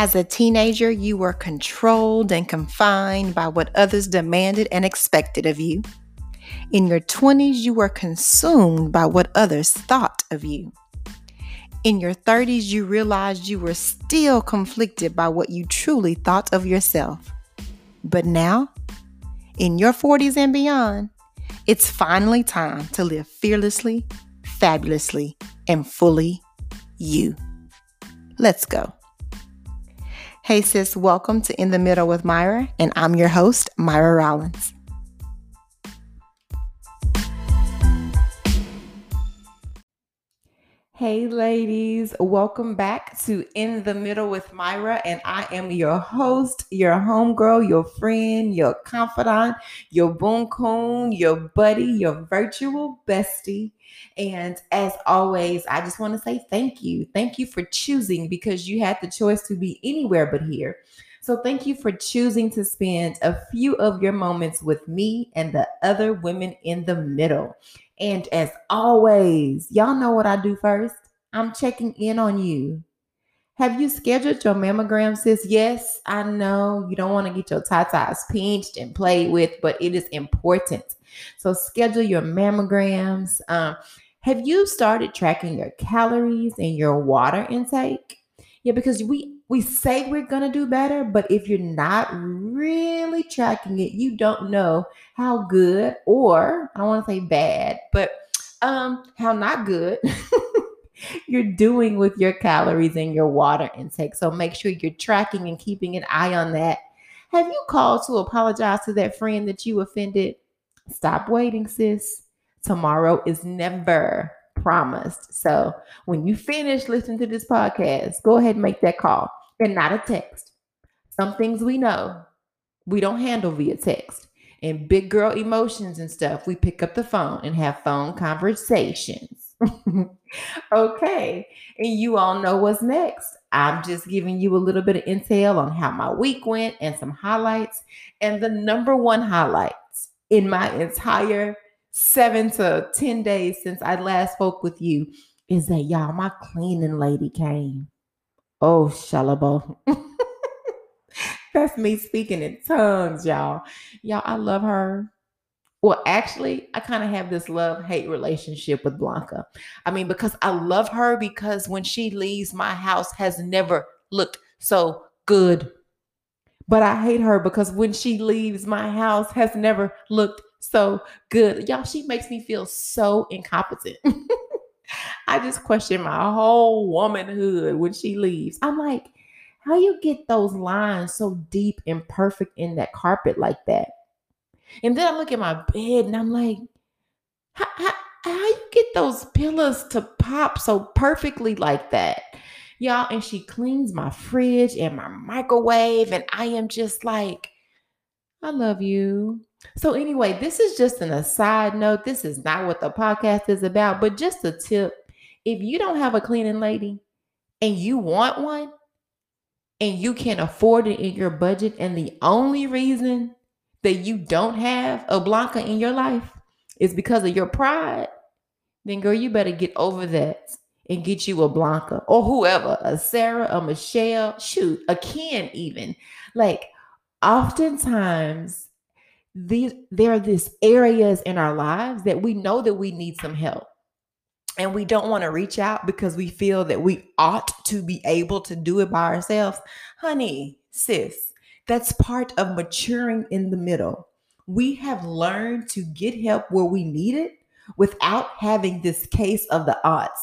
As a teenager, you were controlled and confined by what others demanded and expected of you. In your 20s, you were consumed by what others thought of you. In your 30s, you realized you were still conflicted by what you truly thought of yourself. But now, in your 40s and beyond, it's finally time to live fearlessly, fabulously, and fully you. Let's go. Hey, sis, welcome to In the Middle with Myra, and I'm your host, Myra Rollins. Hey, ladies, welcome back to In the Middle with Myra, and I am your host, your homegirl, your friend, your confidant, your boon coon, your buddy, your virtual bestie. And as always, I just want to say thank you. Thank you for choosing because you had the choice to be anywhere but here. So, thank you for choosing to spend a few of your moments with me and the other women in the middle. And as always, y'all know what I do first. I'm checking in on you. Have you scheduled your mammogram, sis? Yes, I know you don't want to get your tatas pinched and played with, but it is important. So schedule your mammograms. Um, have you started tracking your calories and your water intake? Yeah, because we we say we're going to do better, but if you're not really tracking it, you don't know how good or I don't want to say bad, but um how not good you're doing with your calories and your water intake. So make sure you're tracking and keeping an eye on that. Have you called to apologize to that friend that you offended? Stop waiting, sis. Tomorrow is never promised. So when you finish listening to this podcast, go ahead and make that call and not a text. Some things we know we don't handle via text. And big girl emotions and stuff, we pick up the phone and have phone conversations. okay. And you all know what's next. I'm just giving you a little bit of intel on how my week went and some highlights. And the number one highlights in my entire seven to 10 days since I last spoke with you is that y'all, my cleaning lady came. Oh, shalabo. That's me speaking in tongues, y'all. Y'all, I love her. Well, actually, I kind of have this love hate relationship with Blanca. I mean, because I love her because when she leaves, my house has never looked so good. But I hate her because when she leaves, my house has never looked so good. Y'all, she makes me feel so incompetent. I just question my whole womanhood when she leaves. I'm like, how you get those lines so deep and perfect in that carpet like that? And then I look at my bed and I'm like, how, how, you get those pillows to pop so perfectly like that? Y'all, and she cleans my fridge and my microwave, and I am just like, I love you. So, anyway, this is just an aside note. This is not what the podcast is about, but just a tip. If you don't have a cleaning lady and you want one and you can't afford it in your budget, and the only reason that you don't have a Blanca in your life is because of your pride, then girl, you better get over that and get you a Blanca or whoever, a Sarah, a Michelle, shoot, a Ken even. Like oftentimes these there are these areas in our lives that we know that we need some help. And we don't want to reach out because we feel that we ought to be able to do it by ourselves. Honey, sis, that's part of maturing in the middle. We have learned to get help where we need it without having this case of the odds.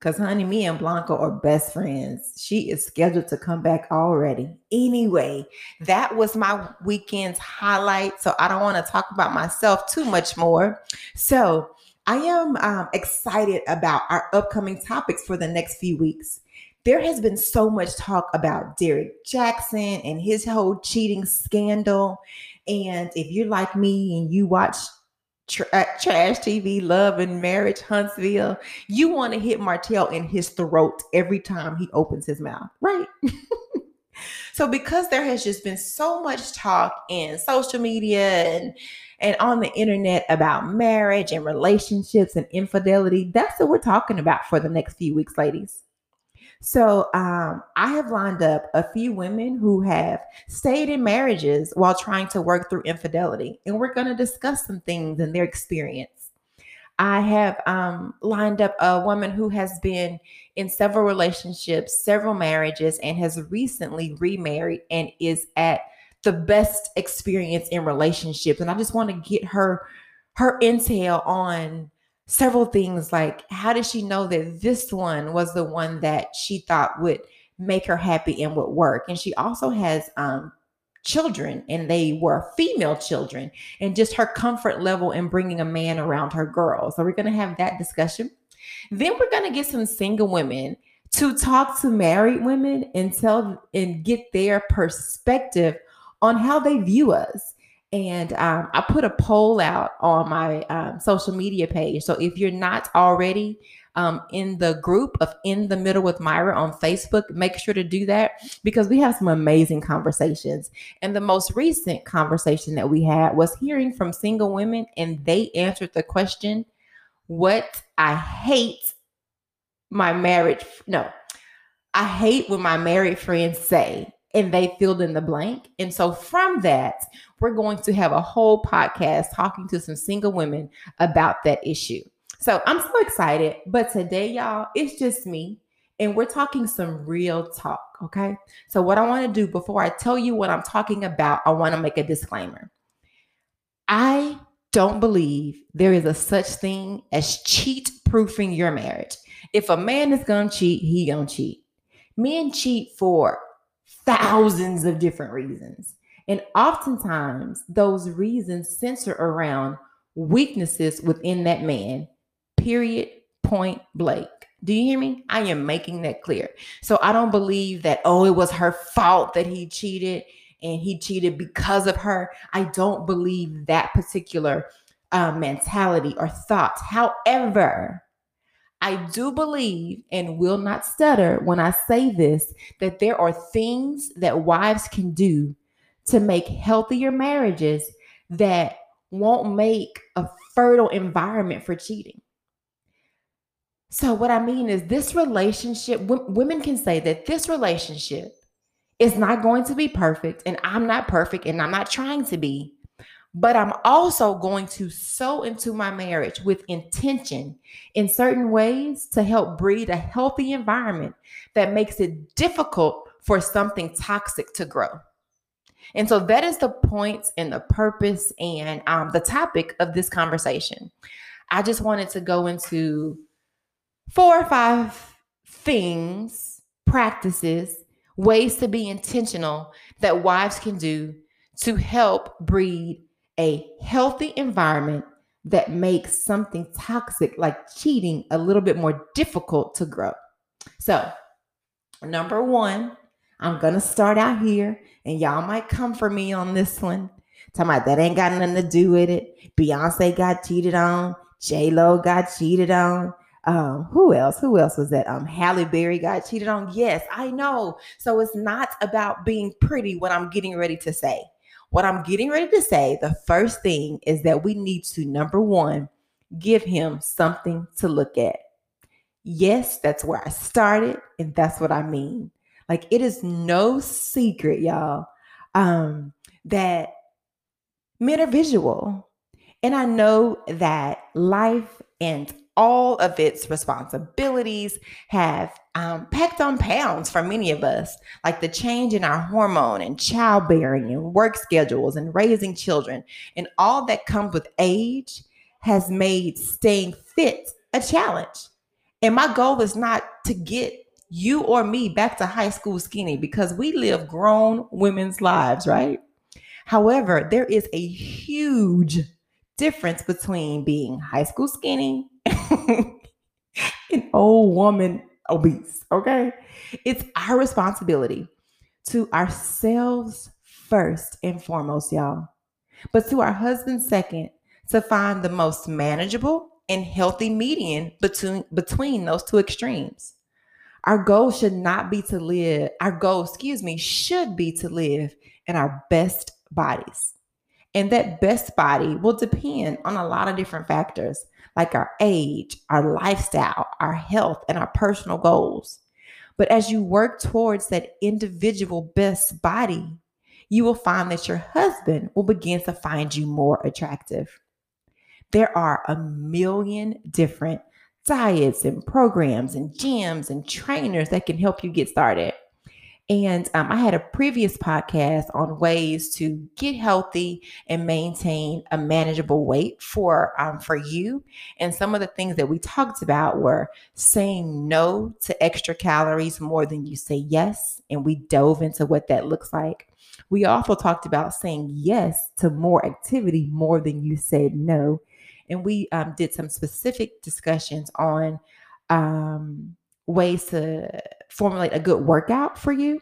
Because, honey, me and Blanca are best friends. She is scheduled to come back already. Anyway, that was my weekend's highlight. So, I don't want to talk about myself too much more. So, I am um, excited about our upcoming topics for the next few weeks there has been so much talk about Derek Jackson and his whole cheating scandal. And if you're like me and you watch tra- uh, trash TV, Love and Marriage, Huntsville, you want to hit Martell in his throat every time he opens his mouth, right? so because there has just been so much talk in social media and and on the internet about marriage and relationships and infidelity, that's what we're talking about for the next few weeks, ladies. So um, I have lined up a few women who have stayed in marriages while trying to work through infidelity, and we're going to discuss some things and their experience. I have um, lined up a woman who has been in several relationships, several marriages, and has recently remarried and is at the best experience in relationships. And I just want to get her her intel on several things like how did she know that this one was the one that she thought would make her happy and would work? And she also has um children and they were female children and just her comfort level in bringing a man around her girl. So we're going to have that discussion. Then we're going to get some single women to talk to married women and tell and get their perspective on how they view us and um, I put a poll out on my um, social media page. So if you're not already um, in the group of In the Middle with Myra on Facebook, make sure to do that because we have some amazing conversations. And the most recent conversation that we had was hearing from single women, and they answered the question, What I hate my marriage. No, I hate when my married friends say and they filled in the blank. And so from that, we're going to have a whole podcast talking to some single women about that issue. So I'm so excited. But today, y'all, it's just me. And we're talking some real talk. Okay. So, what I want to do before I tell you what I'm talking about, I want to make a disclaimer. I don't believe there is a such thing as cheat proofing your marriage. If a man is to cheat, he to cheat. Men cheat for thousands of different reasons. And oftentimes, those reasons center around weaknesses within that man, period, point blank. Do you hear me? I am making that clear. So I don't believe that, oh, it was her fault that he cheated and he cheated because of her. I don't believe that particular uh, mentality or thought. However, I do believe and will not stutter when I say this that there are things that wives can do to make healthier marriages that won't make a fertile environment for cheating. So, what I mean is, this relationship, w- women can say that this relationship is not going to be perfect, and I'm not perfect, and I'm not trying to be but I'm also going to sow into my marriage with intention in certain ways to help breed a healthy environment that makes it difficult for something toxic to grow. And so that is the point and the purpose and um, the topic of this conversation. I just wanted to go into four or five things, practices, ways to be intentional that wives can do to help breed a healthy environment that makes something toxic like cheating a little bit more difficult to grow. So, number one, I'm gonna start out here, and y'all might come for me on this one. Talking about that ain't got nothing to do with it. Beyonce got cheated on. J Lo got cheated on. Um, who else? Who else was that? Um, Halle Berry got cheated on. Yes, I know. So it's not about being pretty. What I'm getting ready to say. What I'm getting ready to say, the first thing is that we need to, number one, give him something to look at. Yes, that's where I started, and that's what I mean. Like it is no secret, y'all, um, that men are visual. And I know that life and all of its responsibilities have um, packed on pounds for many of us, like the change in our hormone and childbearing and work schedules and raising children, and all that comes with age has made staying fit a challenge. And my goal is not to get you or me back to high school skinny because we live grown women's lives, right? However, there is a huge difference between being high school skinny an old woman obese. Okay. It's our responsibility to ourselves first and foremost, y'all, but to our husband second to find the most manageable and healthy median between between those two extremes. Our goal should not be to live, our goal, excuse me, should be to live in our best bodies. And that best body will depend on a lot of different factors like our age, our lifestyle, our health, and our personal goals. But as you work towards that individual best body, you will find that your husband will begin to find you more attractive. There are a million different diets and programs and gyms and trainers that can help you get started. And um, I had a previous podcast on ways to get healthy and maintain a manageable weight for um, for you. And some of the things that we talked about were saying no to extra calories more than you say yes, and we dove into what that looks like. We also talked about saying yes to more activity more than you said no, and we um, did some specific discussions on um, ways to formulate a good workout for you.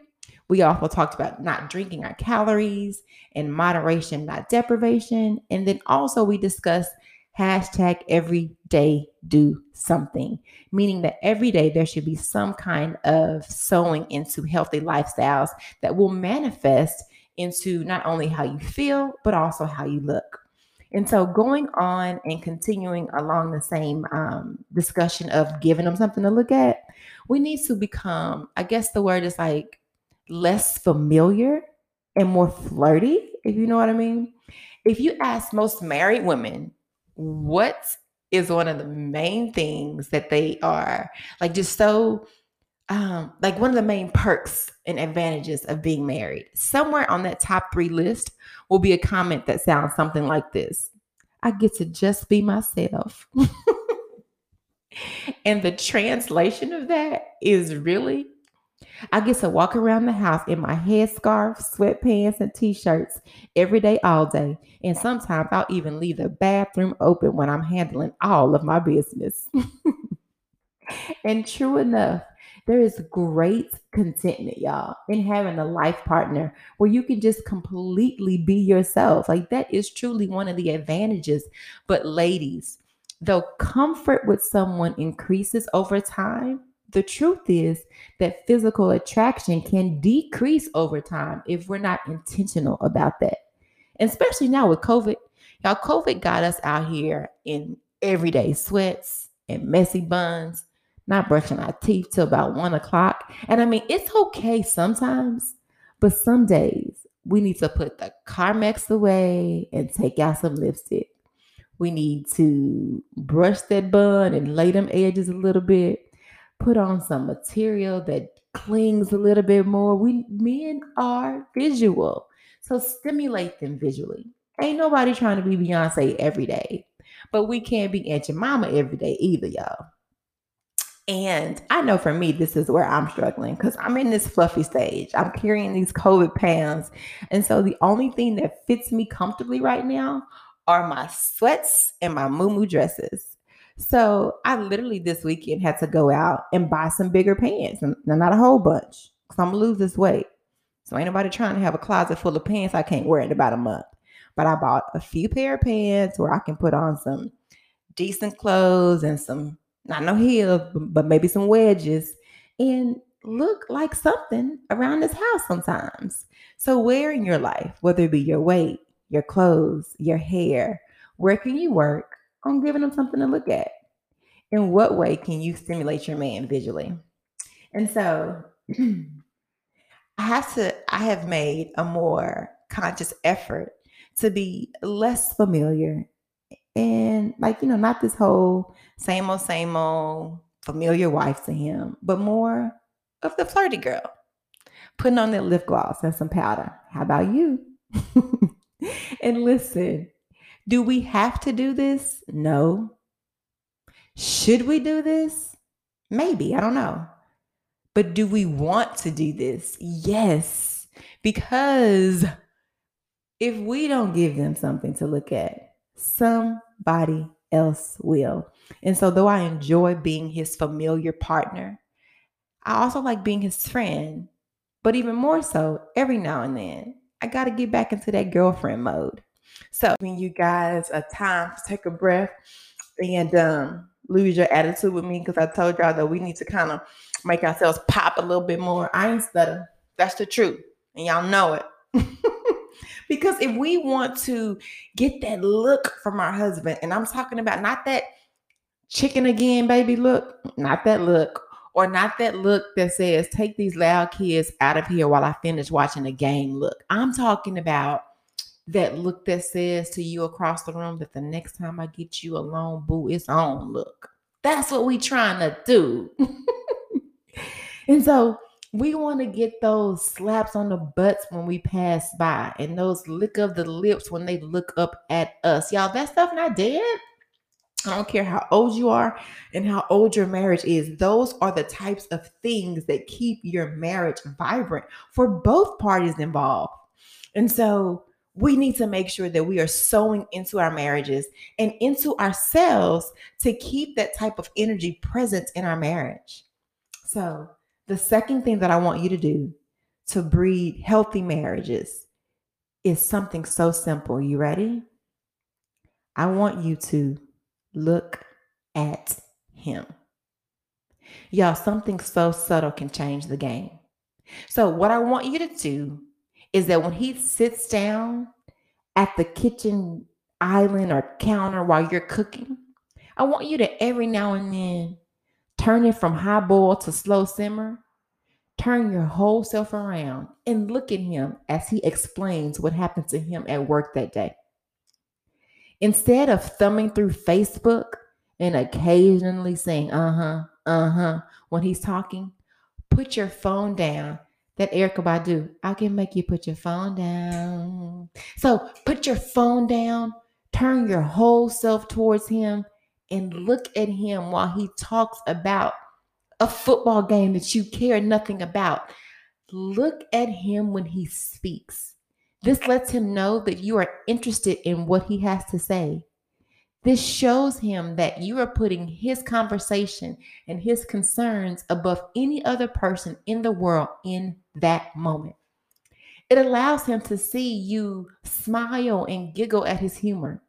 We also talked about not drinking our calories and moderation, not deprivation. And then also we discussed hashtag every day do something, meaning that every day there should be some kind of sowing into healthy lifestyles that will manifest into not only how you feel, but also how you look. And so, going on and continuing along the same um, discussion of giving them something to look at, we need to become, I guess the word is like less familiar and more flirty, if you know what I mean. If you ask most married women, what is one of the main things that they are like just so um like one of the main perks and advantages of being married somewhere on that top three list will be a comment that sounds something like this i get to just be myself and the translation of that is really I get to walk around the house in my headscarf, sweatpants, and t shirts every day, all day. And sometimes I'll even leave the bathroom open when I'm handling all of my business. and true enough, there is great contentment, y'all, in having a life partner where you can just completely be yourself. Like that is truly one of the advantages. But, ladies, though comfort with someone increases over time, the truth is that physical attraction can decrease over time if we're not intentional about that. And especially now with COVID, y'all, COVID got us out here in everyday sweats and messy buns, not brushing our teeth till about one o'clock. And I mean, it's okay sometimes, but some days we need to put the Carmex away and take out some lipstick. We need to brush that bun and lay them edges a little bit put on some material that clings a little bit more. We men are visual. So stimulate them visually. Ain't nobody trying to be Beyonce every day, but we can't be Aunt Mama every day either, y'all. And I know for me, this is where I'm struggling because I'm in this fluffy stage. I'm carrying these COVID pounds. And so the only thing that fits me comfortably right now are my sweats and my moo dresses. So I literally this weekend had to go out and buy some bigger pants, and not a whole bunch, because I'm gonna lose this weight. So ain't nobody trying to have a closet full of pants I can't wear in about a month. But I bought a few pair of pants where I can put on some decent clothes and some not no heels, but maybe some wedges, and look like something around this house sometimes. So where in your life, whether it be your weight, your clothes, your hair, where can you work on giving them something to look at. In what way can you stimulate your man visually? And so I have to, I have made a more conscious effort to be less familiar and like, you know, not this whole same old, same old familiar wife to him, but more of the flirty girl. Putting on that lip gloss and some powder. How about you? and listen, do we have to do this? No. Should we do this? Maybe. I don't know. But do we want to do this? Yes. Because if we don't give them something to look at, somebody else will. And so, though I enjoy being his familiar partner, I also like being his friend. But even more so, every now and then, I got to get back into that girlfriend mode. So, when you guys a time to take a breath and um, lose your attitude with me, because I told y'all that we need to kind of make ourselves pop a little bit more. I ain't stutter. That's the truth. And y'all know it. because if we want to get that look from our husband, and I'm talking about not that chicken again, baby look, not that look, or not that look that says, take these loud kids out of here while I finish watching the game look. I'm talking about that look that says to you across the room that the next time I get you alone, boo, it's on look. That's what we trying to do. and so we want to get those slaps on the butts when we pass by and those lick of the lips when they look up at us. Y'all, that stuff not dead. I don't care how old you are and how old your marriage is. Those are the types of things that keep your marriage vibrant for both parties involved. And so we need to make sure that we are sowing into our marriages and into ourselves to keep that type of energy present in our marriage. So, the second thing that I want you to do to breed healthy marriages is something so simple. You ready? I want you to look at him. Y'all, something so subtle can change the game. So, what I want you to do is that when he sits down at the kitchen island or counter while you're cooking, I want you to every now and then turn it from high boil to slow simmer. Turn your whole self around and look at him as he explains what happened to him at work that day. Instead of thumbing through Facebook and occasionally saying, uh huh, uh huh, when he's talking, put your phone down. That Erykah Badu, I can make you put your phone down. So put your phone down, turn your whole self towards him, and mm-hmm. look at him while he talks about a football game that you care nothing about. Look at him when he speaks. This lets him know that you are interested in what he has to say. This shows him that you are putting his conversation and his concerns above any other person in the world in that moment. It allows him to see you smile and giggle at his humor.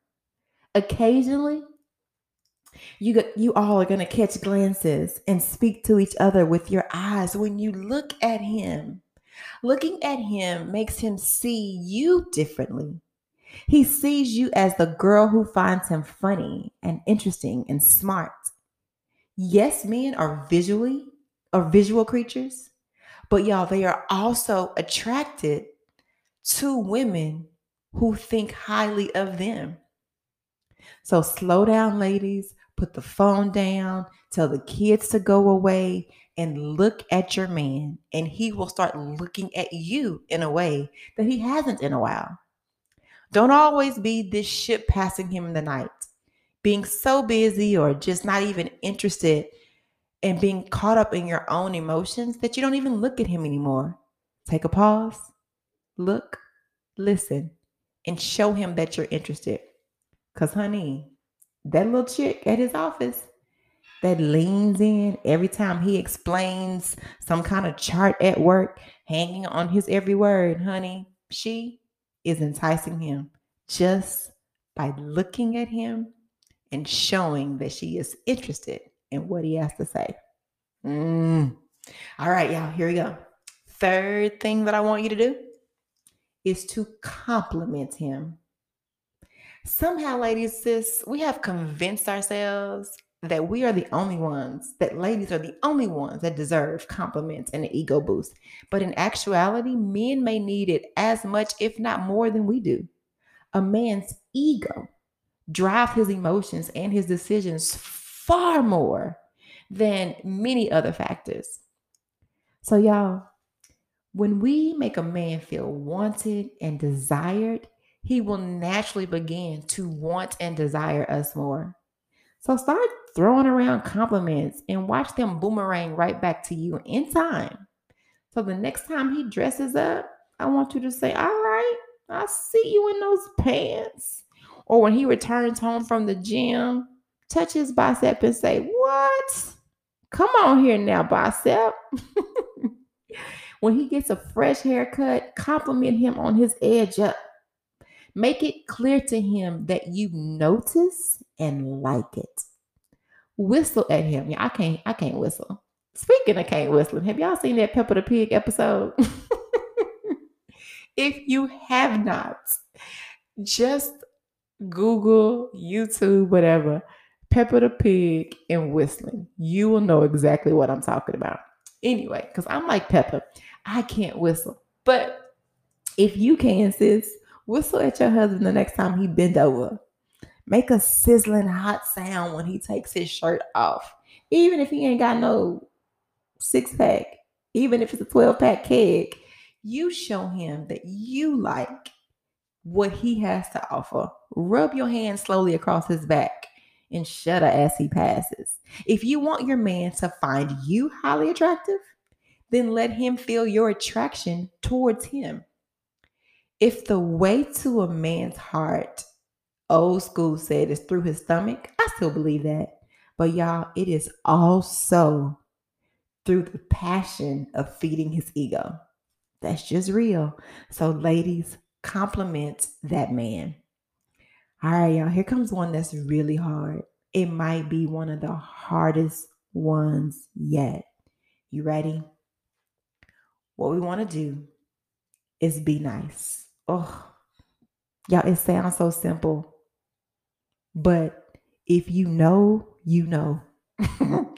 Occasionally, you you all are going to catch glances and speak to each other with your eyes when you look at him. Looking at him makes him see you differently. He sees you as the girl who finds him funny and interesting and smart. Yes, men are visually or visual creatures, but y'all, they are also attracted to women who think highly of them. So slow down, ladies. Put the phone down. Tell the kids to go away and look at your man, and he will start looking at you in a way that he hasn't in a while. Don't always be this ship passing him in the night, being so busy or just not even interested and being caught up in your own emotions that you don't even look at him anymore. Take a pause, look, listen, and show him that you're interested. Because, honey, that little chick at his office, that leans in every time he explains some kind of chart at work, hanging on his every word, honey, she is enticing him just by looking at him and showing that she is interested in what he has to say. Mm. All right, y'all, here we go. Third thing that I want you to do is to compliment him. Somehow, ladies, sis, we have convinced ourselves that we are the only ones, that ladies are the only ones that deserve compliments and an ego boost. But in actuality, men may need it as much, if not more, than we do. A man's ego drives his emotions and his decisions far more than many other factors. So, y'all, when we make a man feel wanted and desired, he will naturally begin to want and desire us more. So start throwing around compliments and watch them boomerang right back to you in time. So the next time he dresses up, I want you to say, All right, I see you in those pants. Or when he returns home from the gym, touch his bicep and say, What? Come on here now, bicep. when he gets a fresh haircut, compliment him on his edge up. Make it clear to him that you notice and like it. Whistle at him. Yeah, I can't, I can't whistle. Speaking of can't whistling, have y'all seen that Peppa the Pig episode? if you have not, just Google, YouTube, whatever, Peppa the Pig and whistling. You will know exactly what I'm talking about. Anyway, because I'm like Peppa, I can't whistle. But if you can, sis, whistle at your husband the next time he bend over. Make a sizzling hot sound when he takes his shirt off. Even if he ain't got no six pack, even if it's a 12 pack keg, you show him that you like what he has to offer. Rub your hand slowly across his back and shudder as he passes. If you want your man to find you highly attractive, then let him feel your attraction towards him. If the way to a man's heart, old school said, is through his stomach, I still believe that. But y'all, it is also through the passion of feeding his ego. That's just real. So, ladies, compliment that man. All right, y'all, here comes one that's really hard. It might be one of the hardest ones yet. You ready? What we want to do is be nice. Oh, y'all, it sounds so simple. But if you know, you know.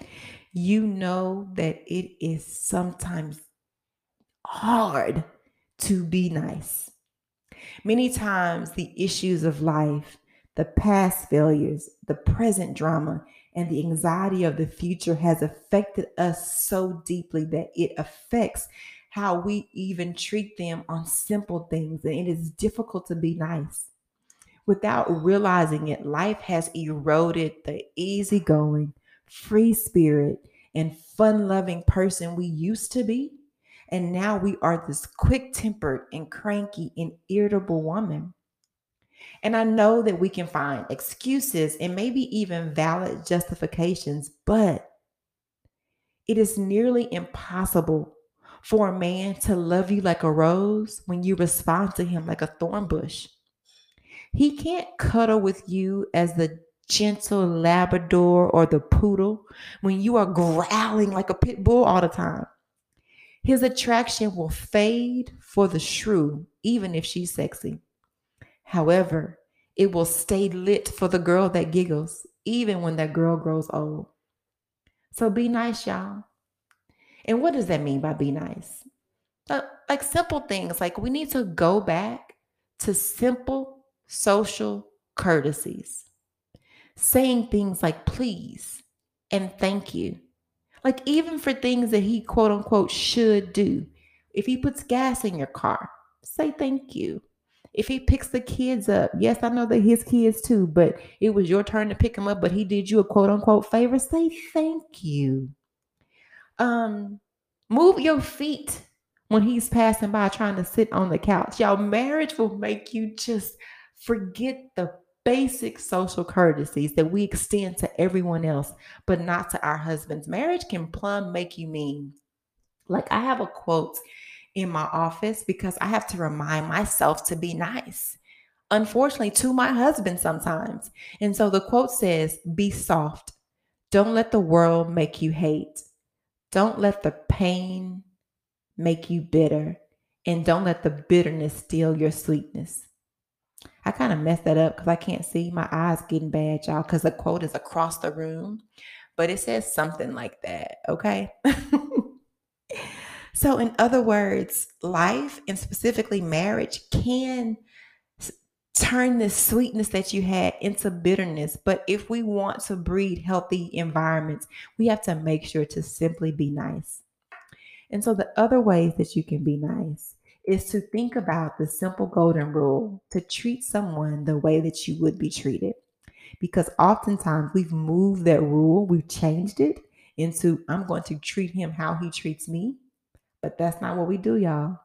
you know that it is sometimes hard to be nice. Many times, the issues of life, the past failures, the present drama, and the anxiety of the future has affected us so deeply that it affects how we even treat them on simple things. And it is difficult to be nice. Without realizing it, life has eroded the easygoing, free spirit, and fun loving person we used to be. And now we are this quick tempered and cranky and irritable woman. And I know that we can find excuses and maybe even valid justifications, but it is nearly impossible for a man to love you like a rose when you respond to him like a thorn bush. He can't cuddle with you as the gentle Labrador or the poodle when you are growling like a pit bull all the time. His attraction will fade for the shrew, even if she's sexy. However, it will stay lit for the girl that giggles, even when that girl grows old. So be nice, y'all. And what does that mean by be nice? Uh, like simple things, like we need to go back to simple social courtesies, saying things like please and thank you like, even for things that he quote unquote should do. If he puts gas in your car, say thank you. If he picks the kids up, yes, I know that his kids too, but it was your turn to pick them up, but he did you a quote unquote favor, say thank you. Um, move your feet when he's passing by trying to sit on the couch. Y'all, marriage will make you just forget the basic social courtesies that we extend to everyone else, but not to our husbands. Marriage can plumb make you mean. Like I have a quote in my office because I have to remind myself to be nice. Unfortunately, to my husband sometimes. And so the quote says, Be soft. Don't let the world make you hate. Don't let the pain make you bitter. And don't let the bitterness steal your sweetness. I kind of messed that up because I can't see. My eyes getting bad, y'all, because the quote is across the room, but it says something like that. Okay. so, in other words, life and specifically marriage can turn this sweetness that you had into bitterness. But if we want to breed healthy environments, we have to make sure to simply be nice. And so, the other ways that you can be nice is to think about the simple golden rule to treat someone the way that you would be treated. Because oftentimes we've moved that rule, we've changed it into I'm going to treat him how he treats me. But that's not what we do, y'all.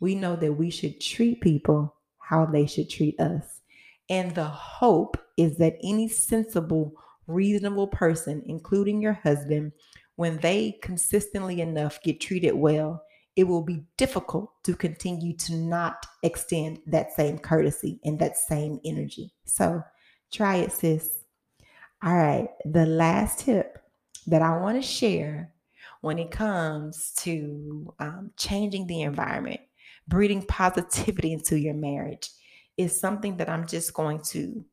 We know that we should treat people how they should treat us. And the hope is that any sensible, reasonable person, including your husband, when they consistently enough get treated well, it will be difficult to continue to not extend that same courtesy and that same energy. So try it, sis. All right. The last tip that I want to share when it comes to um, changing the environment, breeding positivity into your marriage, is something that I'm just going to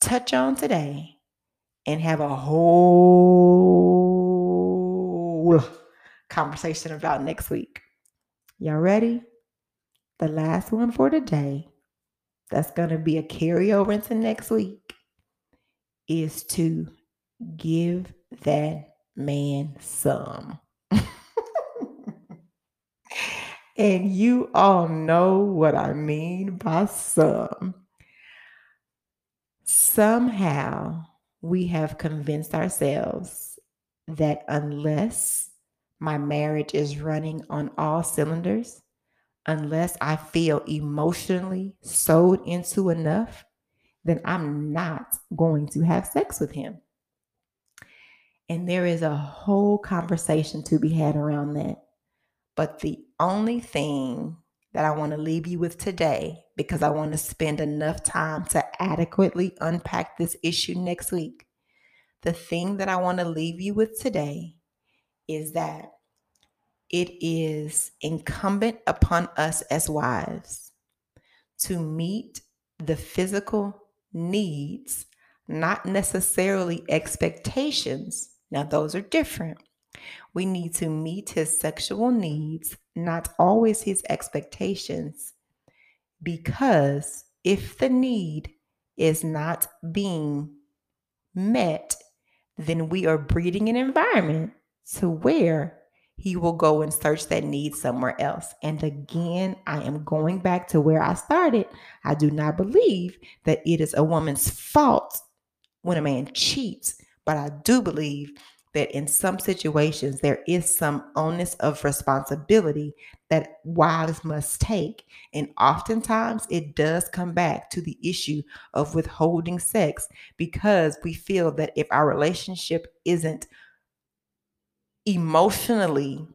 touch on today and have a whole conversation about next week. Y'all ready? The last one for today, that's going to be a carryover into next week, is to give that man some. And you all know what I mean by some. Somehow we have convinced ourselves that unless my marriage is running on all cylinders, unless I feel emotionally sold into enough, then I'm not going to have sex with him. And there is a whole conversation to be had around that. But the only thing that I want to leave you with today, because I want to spend enough time to adequately unpack this issue next week, the thing that I want to leave you with today is that it is incumbent upon us as wives to meet the physical needs, not necessarily expectations. Now, those are different. We need to meet his sexual needs, not always his expectations, because if the need is not being met, then we are breeding an environment to where he will go and search that need somewhere else. And again, I am going back to where I started. I do not believe that it is a woman's fault when a man cheats, but I do believe that in some situations there is some onus of responsibility that wives must take. And oftentimes it does come back to the issue of withholding sex because we feel that if our relationship isn't emotionally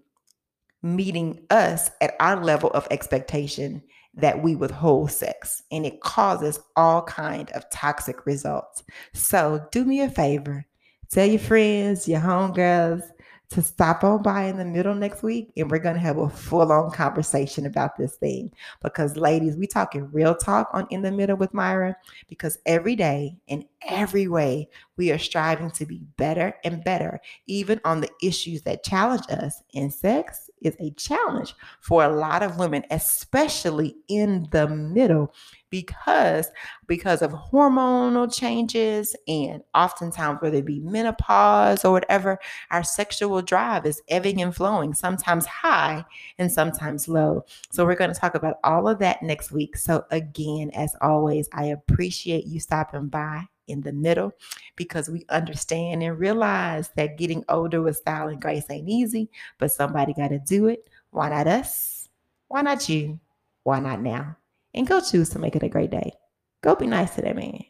meeting us at our level of expectation that we withhold sex and it causes all kind of toxic results so do me a favor tell your friends your homegirls to stop on by in the middle next week and we're going to have a full-on conversation about this thing. Because ladies we talking real talk on in the middle with myra because every day in every way we are striving to be better and better even on the issues that challenge us. And sex is a challenge for a lot of women especially in the middle because because of hormonal changes and oftentimes whether it be menopause or whatever our sexual drive is ebbing and flowing sometimes high and sometimes low. So we're going to talk about all of that next week. So again as always i appreciate you stopping by in the middle because we understand and realize that getting older with style and grace ain't easy but somebody got to do it why not us why not you why not now and go choose to make it a great day. Go be nice to that man.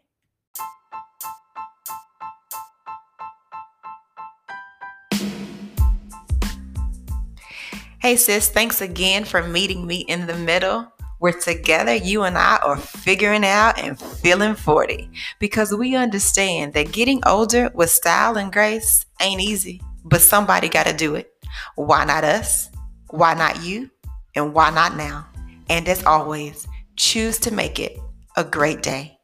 Hey, sis, thanks again for meeting me in the middle. We're together, you and I are figuring out and feeling 40 because we understand that getting older with style and grace ain't easy, but somebody got to do it. Why not us? Why not you? And why not now? And as always, choose to make it a great day.